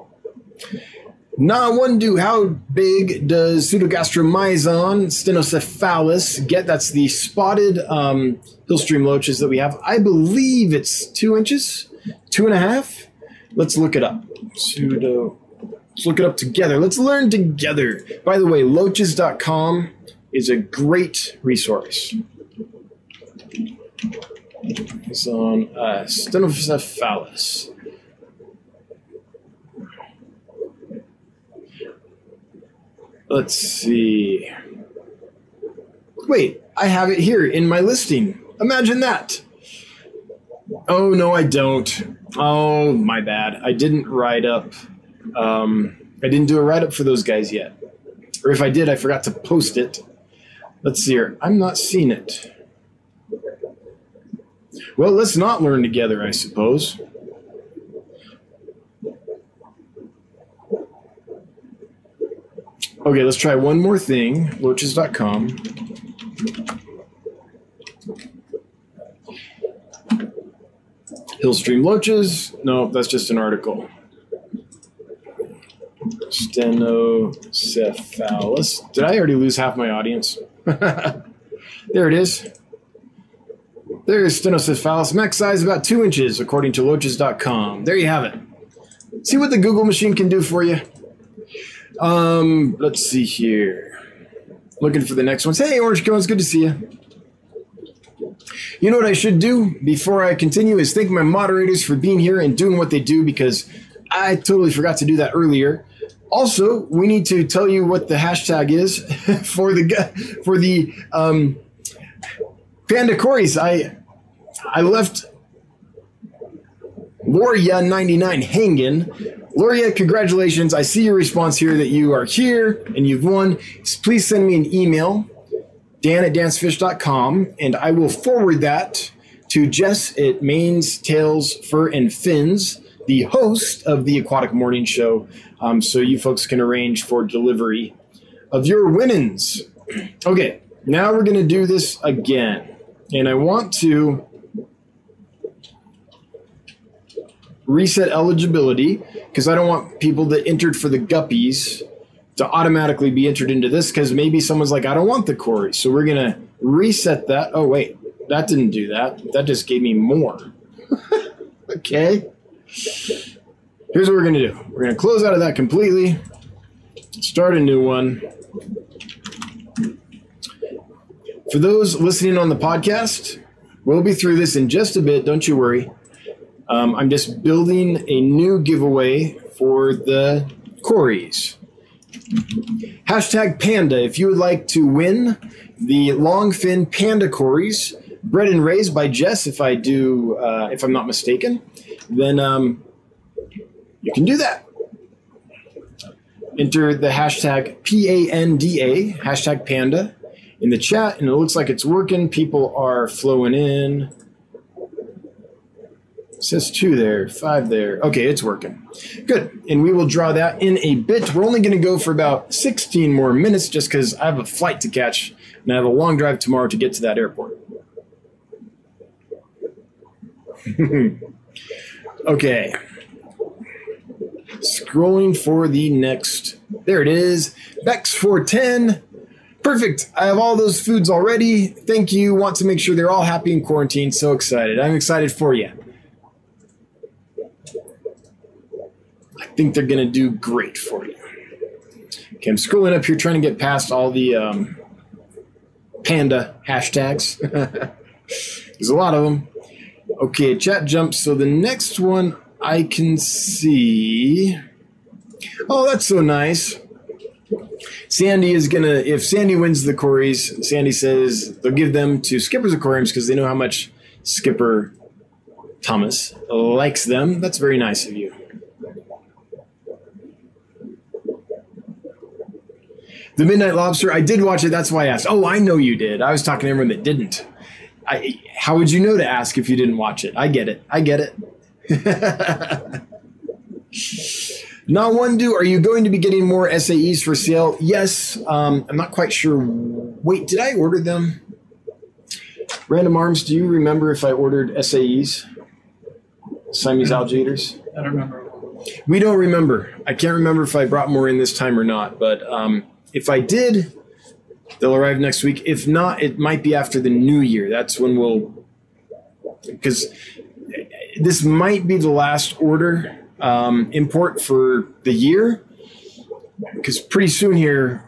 Speaker 1: Nah, one do. How big does Pseudogastromyzon stenocephalus get? That's the spotted um, hillstream loaches that we have. I believe it's two inches, two and a half. Let's look it up. Pseudo Let's look it up together. Let's learn together. By the way, loaches.com is a great resource. It's on uh, Stenocephalus. Let's see. Wait, I have it here in my listing. Imagine that. Oh, no, I don't. Oh, my bad. I didn't write up um, I didn't do a write up for those guys yet. Or if I did, I forgot to post it. Let's see here. I'm not seeing it. Well, let's not learn together, I suppose. Okay, let's try one more thing. Loaches.com. Hillstream Loaches. No, that's just an article. Stenocephalus. Did I already lose half my audience? there it is. There's Stenocephalus. Max size about two inches, according to loaches.com. There you have it. See what the Google machine can do for you. Um, let's see here. Looking for the next ones. Hey, Orange Cones, good to see you. You know what I should do before I continue is thank my moderators for being here and doing what they do because I totally forgot to do that earlier. Also, we need to tell you what the hashtag is for the for the um, Panda Corys. I I left Loria99 hanging. Loria, congratulations. I see your response here that you are here and you've won. Please send me an email, dan at dansfish.com, and I will forward that to Jess at Maine's, Tails, Fur, and Fins, the host of the Aquatic Morning Show, um, so you folks can arrange for delivery of your winnings. Okay, now we're going to do this again. And I want to reset eligibility because I don't want people that entered for the guppies to automatically be entered into this because maybe someone's like, I don't want the Corey. So we're going to reset that. Oh, wait, that didn't do that. That just gave me more. okay. Here's what we're going to do we're going to close out of that completely, start a new one. For those listening on the podcast, we'll be through this in just a bit. Don't you worry. Um, I'm just building a new giveaway for the Corys. Hashtag Panda. If you would like to win the longfin Panda Corys, bred and raised by Jess, if I do, uh, if I'm not mistaken, then um, you can do that. Enter the hashtag PANDA, hashtag Panda, in the chat, and it looks like it's working. People are flowing in. It says two there, five there. Okay, it's working. Good. And we will draw that in a bit. We're only going to go for about 16 more minutes just because I have a flight to catch and I have a long drive tomorrow to get to that airport. okay. Scrolling for the next. There it is. Bex 410. Perfect. I have all those foods already. Thank you. Want to make sure they're all happy in quarantine. So excited. I'm excited for you. I think they're going to do great for you. Okay, I'm scrolling up here trying to get past all the um, panda hashtags. There's a lot of them. Okay, chat jumps. So the next one I can see. Oh, that's so nice. Sandy is gonna. If Sandy wins the Corys, Sandy says they'll give them to Skipper's Aquariums because they know how much Skipper Thomas likes them. That's very nice of you. The Midnight Lobster, I did watch it. That's why I asked. Oh, I know you did. I was talking to everyone that didn't. I, how would you know to ask if you didn't watch it? I get it. I get it. Not one do. Are you going to be getting more SAEs for sale? Yes. Um, I'm not quite sure. Wait, did I order them? Random Arms, do you remember if I ordered SAEs? Siamese alligators?
Speaker 2: I don't remember.
Speaker 1: We don't remember. I can't remember if I brought more in this time or not, but um, if I did, they'll arrive next week. If not, it might be after the new year. That's when we'll, because this might be the last order um, import for the year. Because pretty soon here,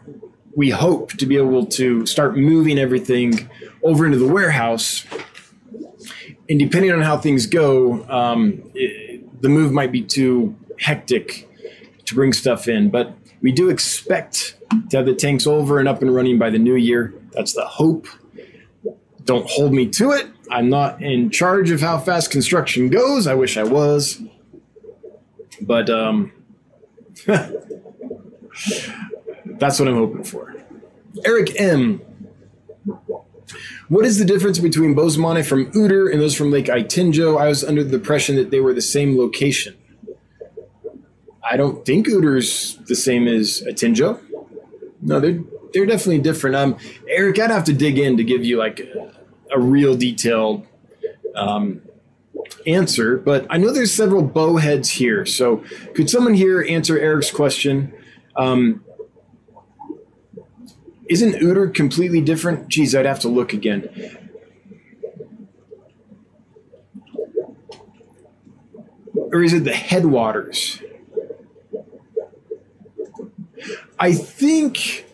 Speaker 1: we hope to be able to start moving everything over into the warehouse. And depending on how things go, um, it, the move might be too hectic to bring stuff in. But we do expect to have the tanks over and up and running by the new year. That's the hope. Don't hold me to it. I'm not in charge of how fast construction goes. I wish I was. But um, that's what I'm hoping for. Eric M. What is the difference between Boesemani from Uter and those from Lake Itinjo? I was under the impression that they were the same location. I don't think Uter's the same as Itinjo. No, they're they're definitely different. Um, Eric, I'd have to dig in to give you like a, a real detailed um, answer, but I know there's several bow heads here. So could someone here answer Eric's question? Um, isn't Uter completely different? Geez, I'd have to look again. Or is it the headwaters? I think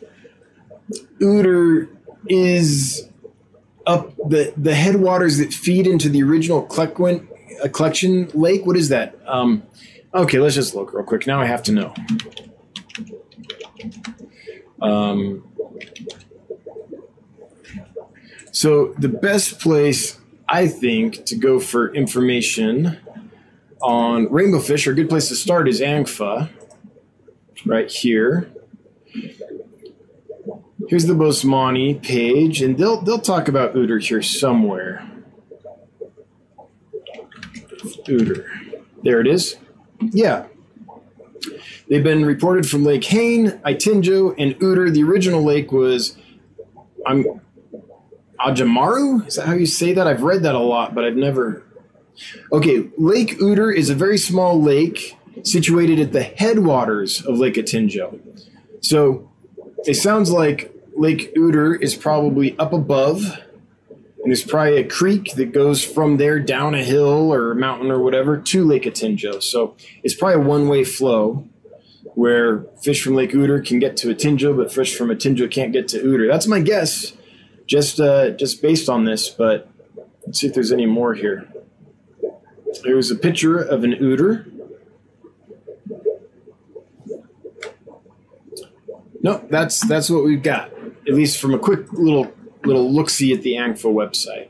Speaker 1: Uter is up the the headwaters that feed into the original Kleckwen, uh, collection lake. What is that? Um, okay, let's just look real quick. Now I have to know. Um, so the best place I think to go for information on rainbow fish, or a good place to start is ANGFA, right here. Here's the Boesemani page, and they'll they'll talk about Uter here somewhere. Uter, there it is. Yeah, they've been reported from Lake Hain, Itinjo, and Uter. The original lake was, I'm Ajamaru. Is that how you say that? I've read that a lot, but I've never. Okay, Lake Uter is a very small lake situated at the headwaters of Lake Itinjo. So it sounds like Lake Uter is probably up above, and there's probably a creek that goes from there down a hill or a mountain or whatever to Lake Itinjo. So it's probably a one way flow where fish from Lake Uter can get to Itinjo, but fish from Itinjo can't get to Uter. That's my guess, just uh, just based on this. But let's see if there's any more here. There's a picture of an Uter. No, that's that's what we've got. At least from a quick little little look see at the ANGFA website.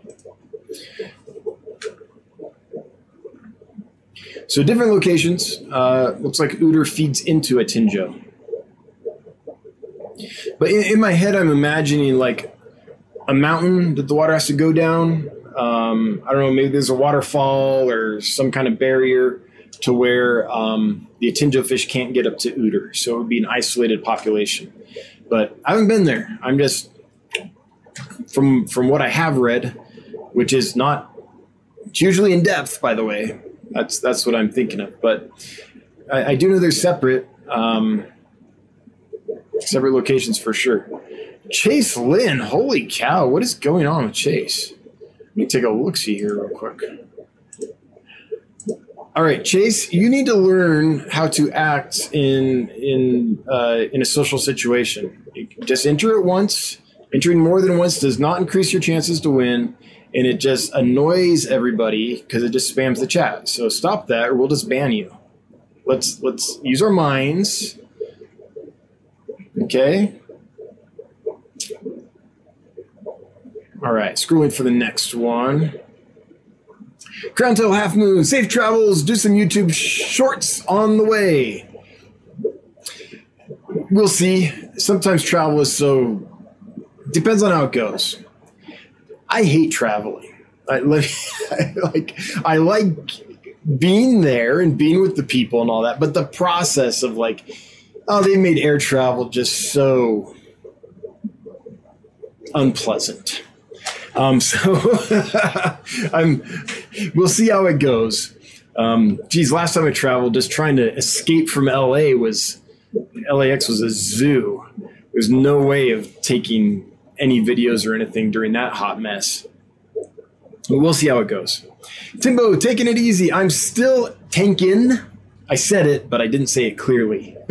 Speaker 1: So different locations. Uh, looks like Uter feeds into Itinjo. But in, in, my head, I'm imagining like a mountain that the water has to go down. Um, I don't know, maybe there's a waterfall or some kind of barrier to where um, the Itinjo fish can't get up to Uter. So it would be an isolated population. But I haven't been there. I'm just from from what I have read, which is not it's usually in depth, by the way. That's that's what I'm thinking of. But I, I do know they're separate, um, separate locations for sure. Chase Lynn, holy cow! What is going on with Chase? Let me take a look see here real quick. All right, Chase, you need to learn how to act in in uh, in a social situation. Just enter it once. Entering more than once does not increase your chances to win, and it just annoys everybody because it just spams the chat. So stop that, or we'll just ban you. Let's let's use our minds. Okay. All right, scrolling for the next one. Crowntail Half Moon, safe travels, do some YouTube shorts on the way. We'll see. Sometimes travel is so depends on how it goes. I hate traveling. I like, I like I like being there and being with the people and all that, but the process of like, oh, they made air travel just so unpleasant. Um, so I'm. We'll see how it goes. Um, geez, last time I traveled, just trying to escape from LA was LAX was a zoo. There's no way of taking any videos or anything during that hot mess. But we'll see how it goes. Timbo, taking it easy. I'm still tanking. I said it, but I didn't say it clearly.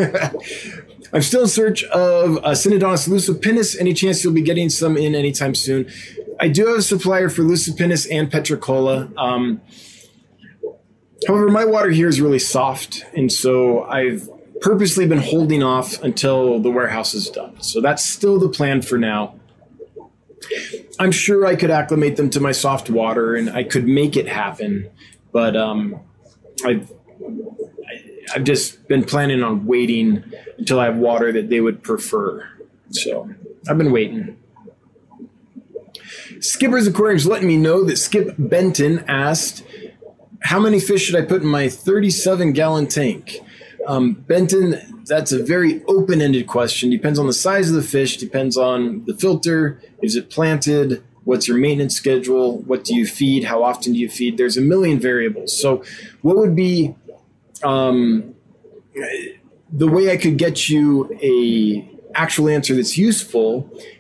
Speaker 1: I'm still in search of a Synodontis. Any chance you'll be getting some in anytime soon? I do have a supplier for lucipinnis and petricola. Um, however, my water here is really soft, and so I've purposely been holding off until the warehouse is done. So that's still the plan for now. I'm sure I could acclimate them to my soft water and I could make it happen, but um, I've I've just been planning on waiting until I have water that they would prefer. So I've been waiting. Skipper's Aquarium's letting me know that Skip Benton asked, How many fish should I put in my 37 gallon tank? Um, Benton, that's a very open ended question. Depends on the size of the fish, depends on the filter. Is it planted? What's your maintenance schedule? What do you feed? How often do you feed? There's a million variables. So, what would be um, the way I could get you a actual answer that's useful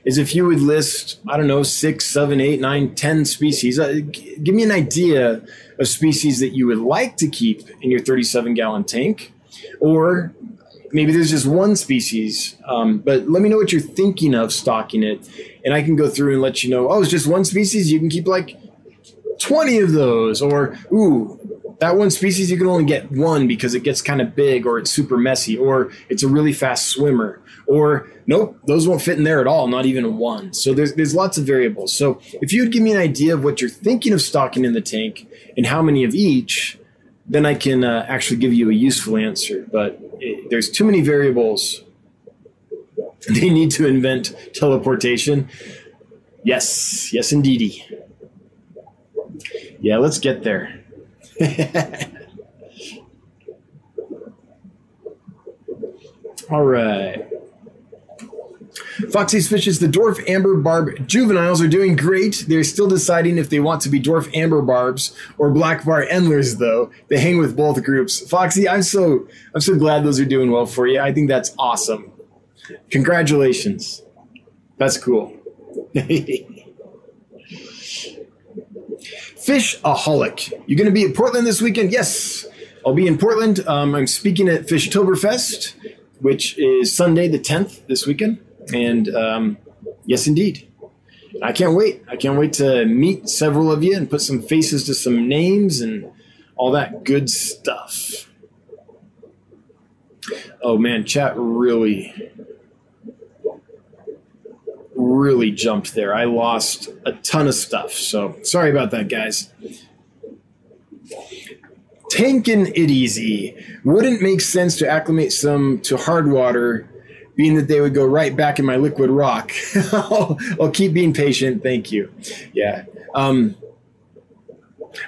Speaker 1: is if you would list I don't know six, seven, eight, nine, ten species. Uh, g- give me an idea of species that you would like to keep in your 37 gallon tank or maybe there's just one species, um, but let me know what you're thinking of stocking it, and I can go through and let you know. Oh, it's just one species. You can keep like 20 of those, or ooh, that one species you can only get one because it gets kind of big, or it's super messy, or it's a really fast swimmer, or nope, those won't fit in there at all, not even one. So there's there's lots of variables. So if you would give me an idea of what you're thinking of stocking in the tank and how many of each, then I can uh, actually give you a useful answer. But it, there's too many variables. They need to invent teleportation. Yes, yes, indeedy. Yeah, let's get there. All right. Foxy's Fishes, the dwarf amber barb juveniles are doing great. They're still deciding if they want to be dwarf amber barbs or black bar endlers, though. They hang with both groups. Foxy, I'm so I'm so glad those are doing well for you. I think that's awesome. Congratulations. That's cool. Fishaholic. You're going to be in Portland this weekend? Yes, I'll be in Portland. Um, I'm speaking at Fishtoberfest, which is Sunday the 10th this weekend. And um, yes, indeed. I can't wait. I can't wait to meet several of you and put some faces to some names and all that good stuff. Oh man, chat really, really jumped there. I lost a ton of stuff. So sorry about that, guys. Tanking it easy. Wouldn't make sense to acclimate some to hard water being that they would go right back in my liquid rock. I'll, I'll, keep being patient. Thank you. Yeah. Um,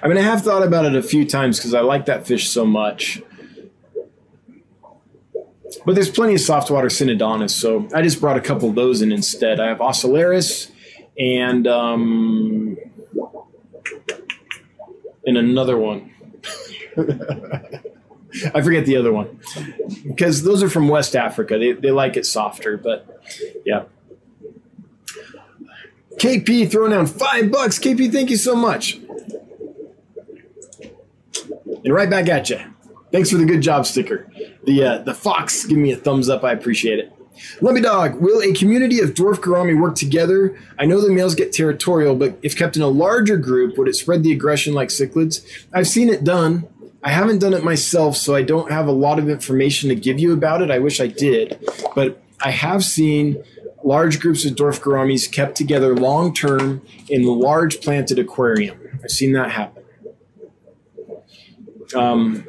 Speaker 1: I mean, I have thought about it a few times because I like that fish so much. But there's plenty of softwater Synodontis, so I just brought a couple of those in instead. I have Ocellaris and um, and another one. I forget the other one because those are from West Africa. They, they like it softer, but yeah. KP throwing down five bucks. KP, thank you so much. And right back at you. Thanks for the good job sticker. The uh, the fox, give me a thumbs up. I appreciate it. Lumpy Dog, will a community of dwarf gourami work together? I know the males get territorial, but if kept in a larger group, would it spread the aggression like cichlids? I've seen it done. I haven't done it myself, so I don't have a lot of information to give you about it. I wish I did, but I have seen large groups of dwarf gouramis kept together long term in large planted aquarium. I've seen that happen. Um,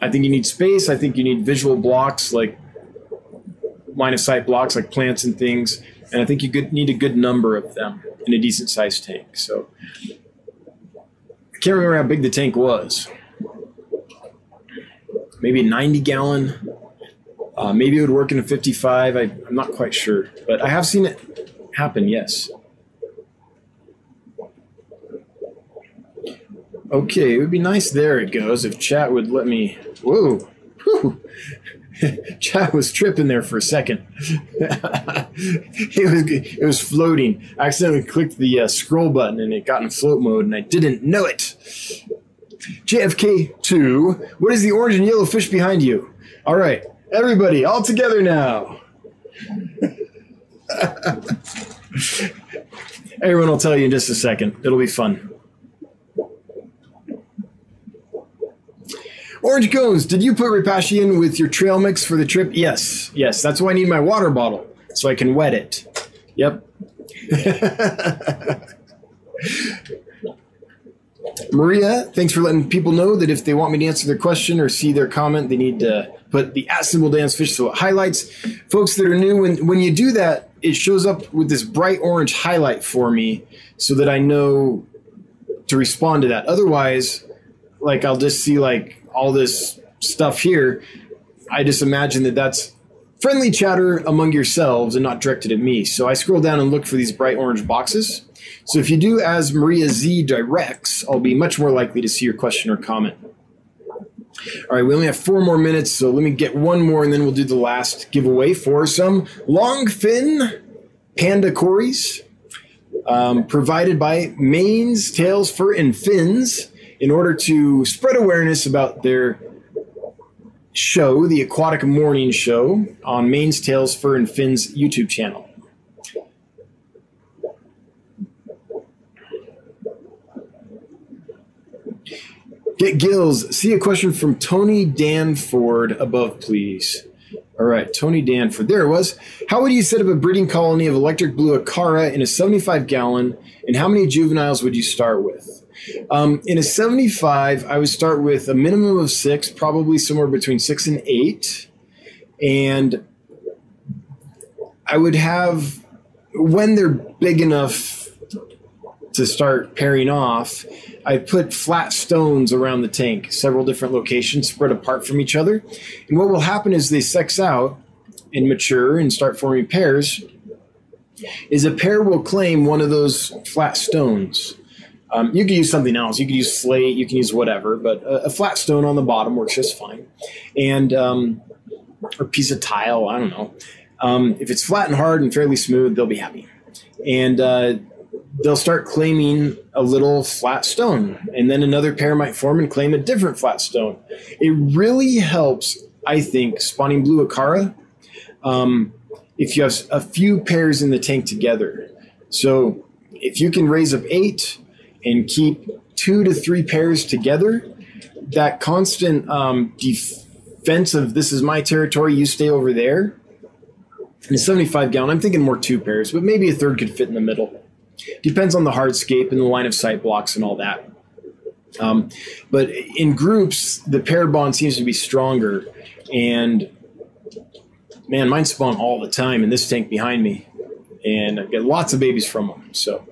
Speaker 1: I think you need space. I think you need visual blocks like line of sight blocks like plants and things. And I think you need a good number of them in a decent sized tank. So I can't remember how big the tank was maybe a 90 gallon. Uh, maybe it would work in a 55. I, I'm not quite sure, but I have seen it happen. Yes. Okay, it would be nice. There it goes. If chat would let me. Whoa. Whew. chat was tripping there for a second. it was it was floating. I accidentally clicked the uh, scroll button and it got in float mode, and I didn't know it. JFK2, what is the orange and yellow fish behind you? All right, everybody, all together now. Everyone will tell you in just a second. It'll be fun. Orange Cones, did you put Repashy in with your trail mix for the trip? Yes, yes. That's why I need my water bottle so I can wet it. Yep. Maria, thanks for letting people know that if they want me to answer their question or see their comment, they need to put the at symbol Dan's Fish so it highlights. Folks that are new, when, when you do that, it shows up with this bright orange highlight for me so that I know to respond to that. Otherwise, like I'll just see like all this stuff here. I just imagine that that's friendly chatter among yourselves and not directed at me. So I scroll down and look for these bright orange boxes. So if you do as Maria Z directs, I'll be much more likely to see your question or comment. All right, we only have four more minutes, so let me get one more and then we'll do the last giveaway for some long fin panda cories um, provided by Maine's, Tails, Fur, and Fins in order to spread awareness about their show, the Aquatic Morning Show, on Maine's Tails, Fur, and Fins YouTube channel. Get Gills. See a question from Tony Danford above, please. All right, Tony Danford. There it was. How would you set up a breeding colony of electric blue acara in a 75 gallon, and how many juveniles would you start with? Um, in a 75, I would start with a minimum of six, probably somewhere between six and eight. And I would have, when they're big enough to start pairing off, I put flat stones around the tank, several different locations spread apart from each other. And what will happen is they sex out and mature and start forming pairs. Is a pair will claim one of those flat stones. Um, you could use something else. You could use slate. You can use whatever, but a, a flat stone on the bottom works just fine. And um, or a piece of tile. I don't know. Um, if it's flat and hard and fairly smooth, they'll be happy. And uh, they'll start claiming a little flat stone, and then another pair might form and claim a different flat stone. It really helps, I think, spawning blue acara um, if you have a few pairs in the tank together. So if you can raise up eight and keep two to three pairs together, that constant um, defense of this is my territory, you stay over there. In a 75 gallon, I'm thinking more two pairs, but maybe a third could fit in the middle. Depends on the hardscape and the line of sight blocks and all that. Um, but in groups, the paired bond seems to be stronger. And man, mine spawn all the time in this tank behind me, and I get lots of babies from them. So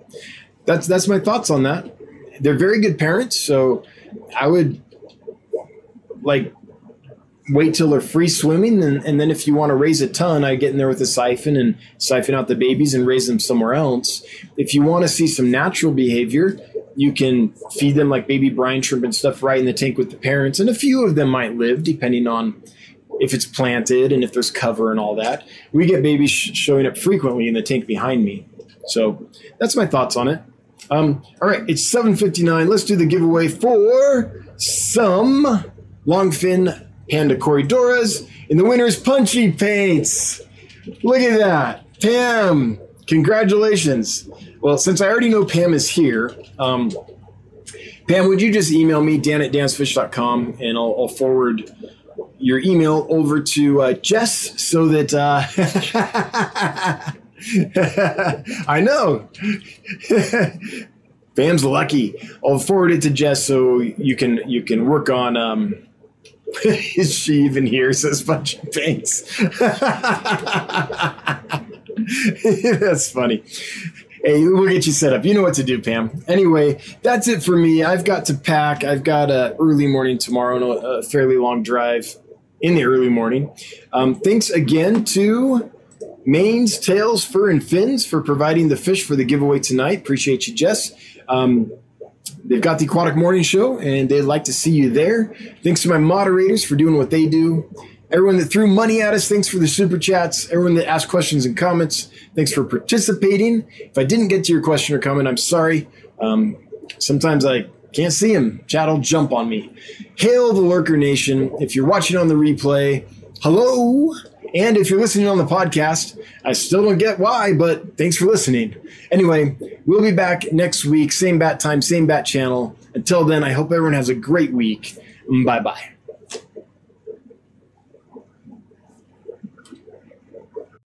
Speaker 1: that's that's my thoughts on that. They're very good parents, so I would like wait till they're free swimming and, and then if you want to raise a ton i get in there with a siphon and siphon out the babies and raise them somewhere else. If you want to see some natural behavior you can feed them like baby brine shrimp and stuff right in the tank with the parents and a few of them might live depending on if it's planted and if there's cover and all that. We get babies sh- showing up frequently in the tank behind me. So that's my thoughts on it. Um, all right it's 7.59 let's do the giveaway for some longfin Panda Corydoras, and the winner's Punchy Paints. Look at that. Pam, congratulations. Well, since I already know Pam is here, um, Pam, would you just email me, dan at dansfish.com, and I'll, I'll forward your email over to uh, Jess so that. Uh, I know. Pam's lucky. I'll forward it to Jess so you can you can work on um, she even here? Says bunch paints. That's funny. Hey, we'll get you set up. You know what to do, Pam. Anyway, that's it for me. I've got to pack. I've got a early morning tomorrow and a fairly long drive in the early morning. Um, thanks again to Maine's Tails, Fur, and Fins for providing the fish for the giveaway tonight. Appreciate you, Jess. Um, They've got the Aquatic Morning Show, and they'd like to see you there. Thanks to my moderators for doing what they do. Everyone that threw money at us, thanks for the super chats. Everyone that asked questions and comments, thanks for participating. If I didn't get to your question or comment, I'm sorry. Um, sometimes I can't see them. Chat will jump on me. Hail the Lurker Nation. If you're watching on the replay, hello. And if you're listening on the podcast, I still don't get why, but thanks for listening. Anyway, we'll be back next week, same bat time, same bat channel. Until then, I hope everyone has a great week. Bye bye.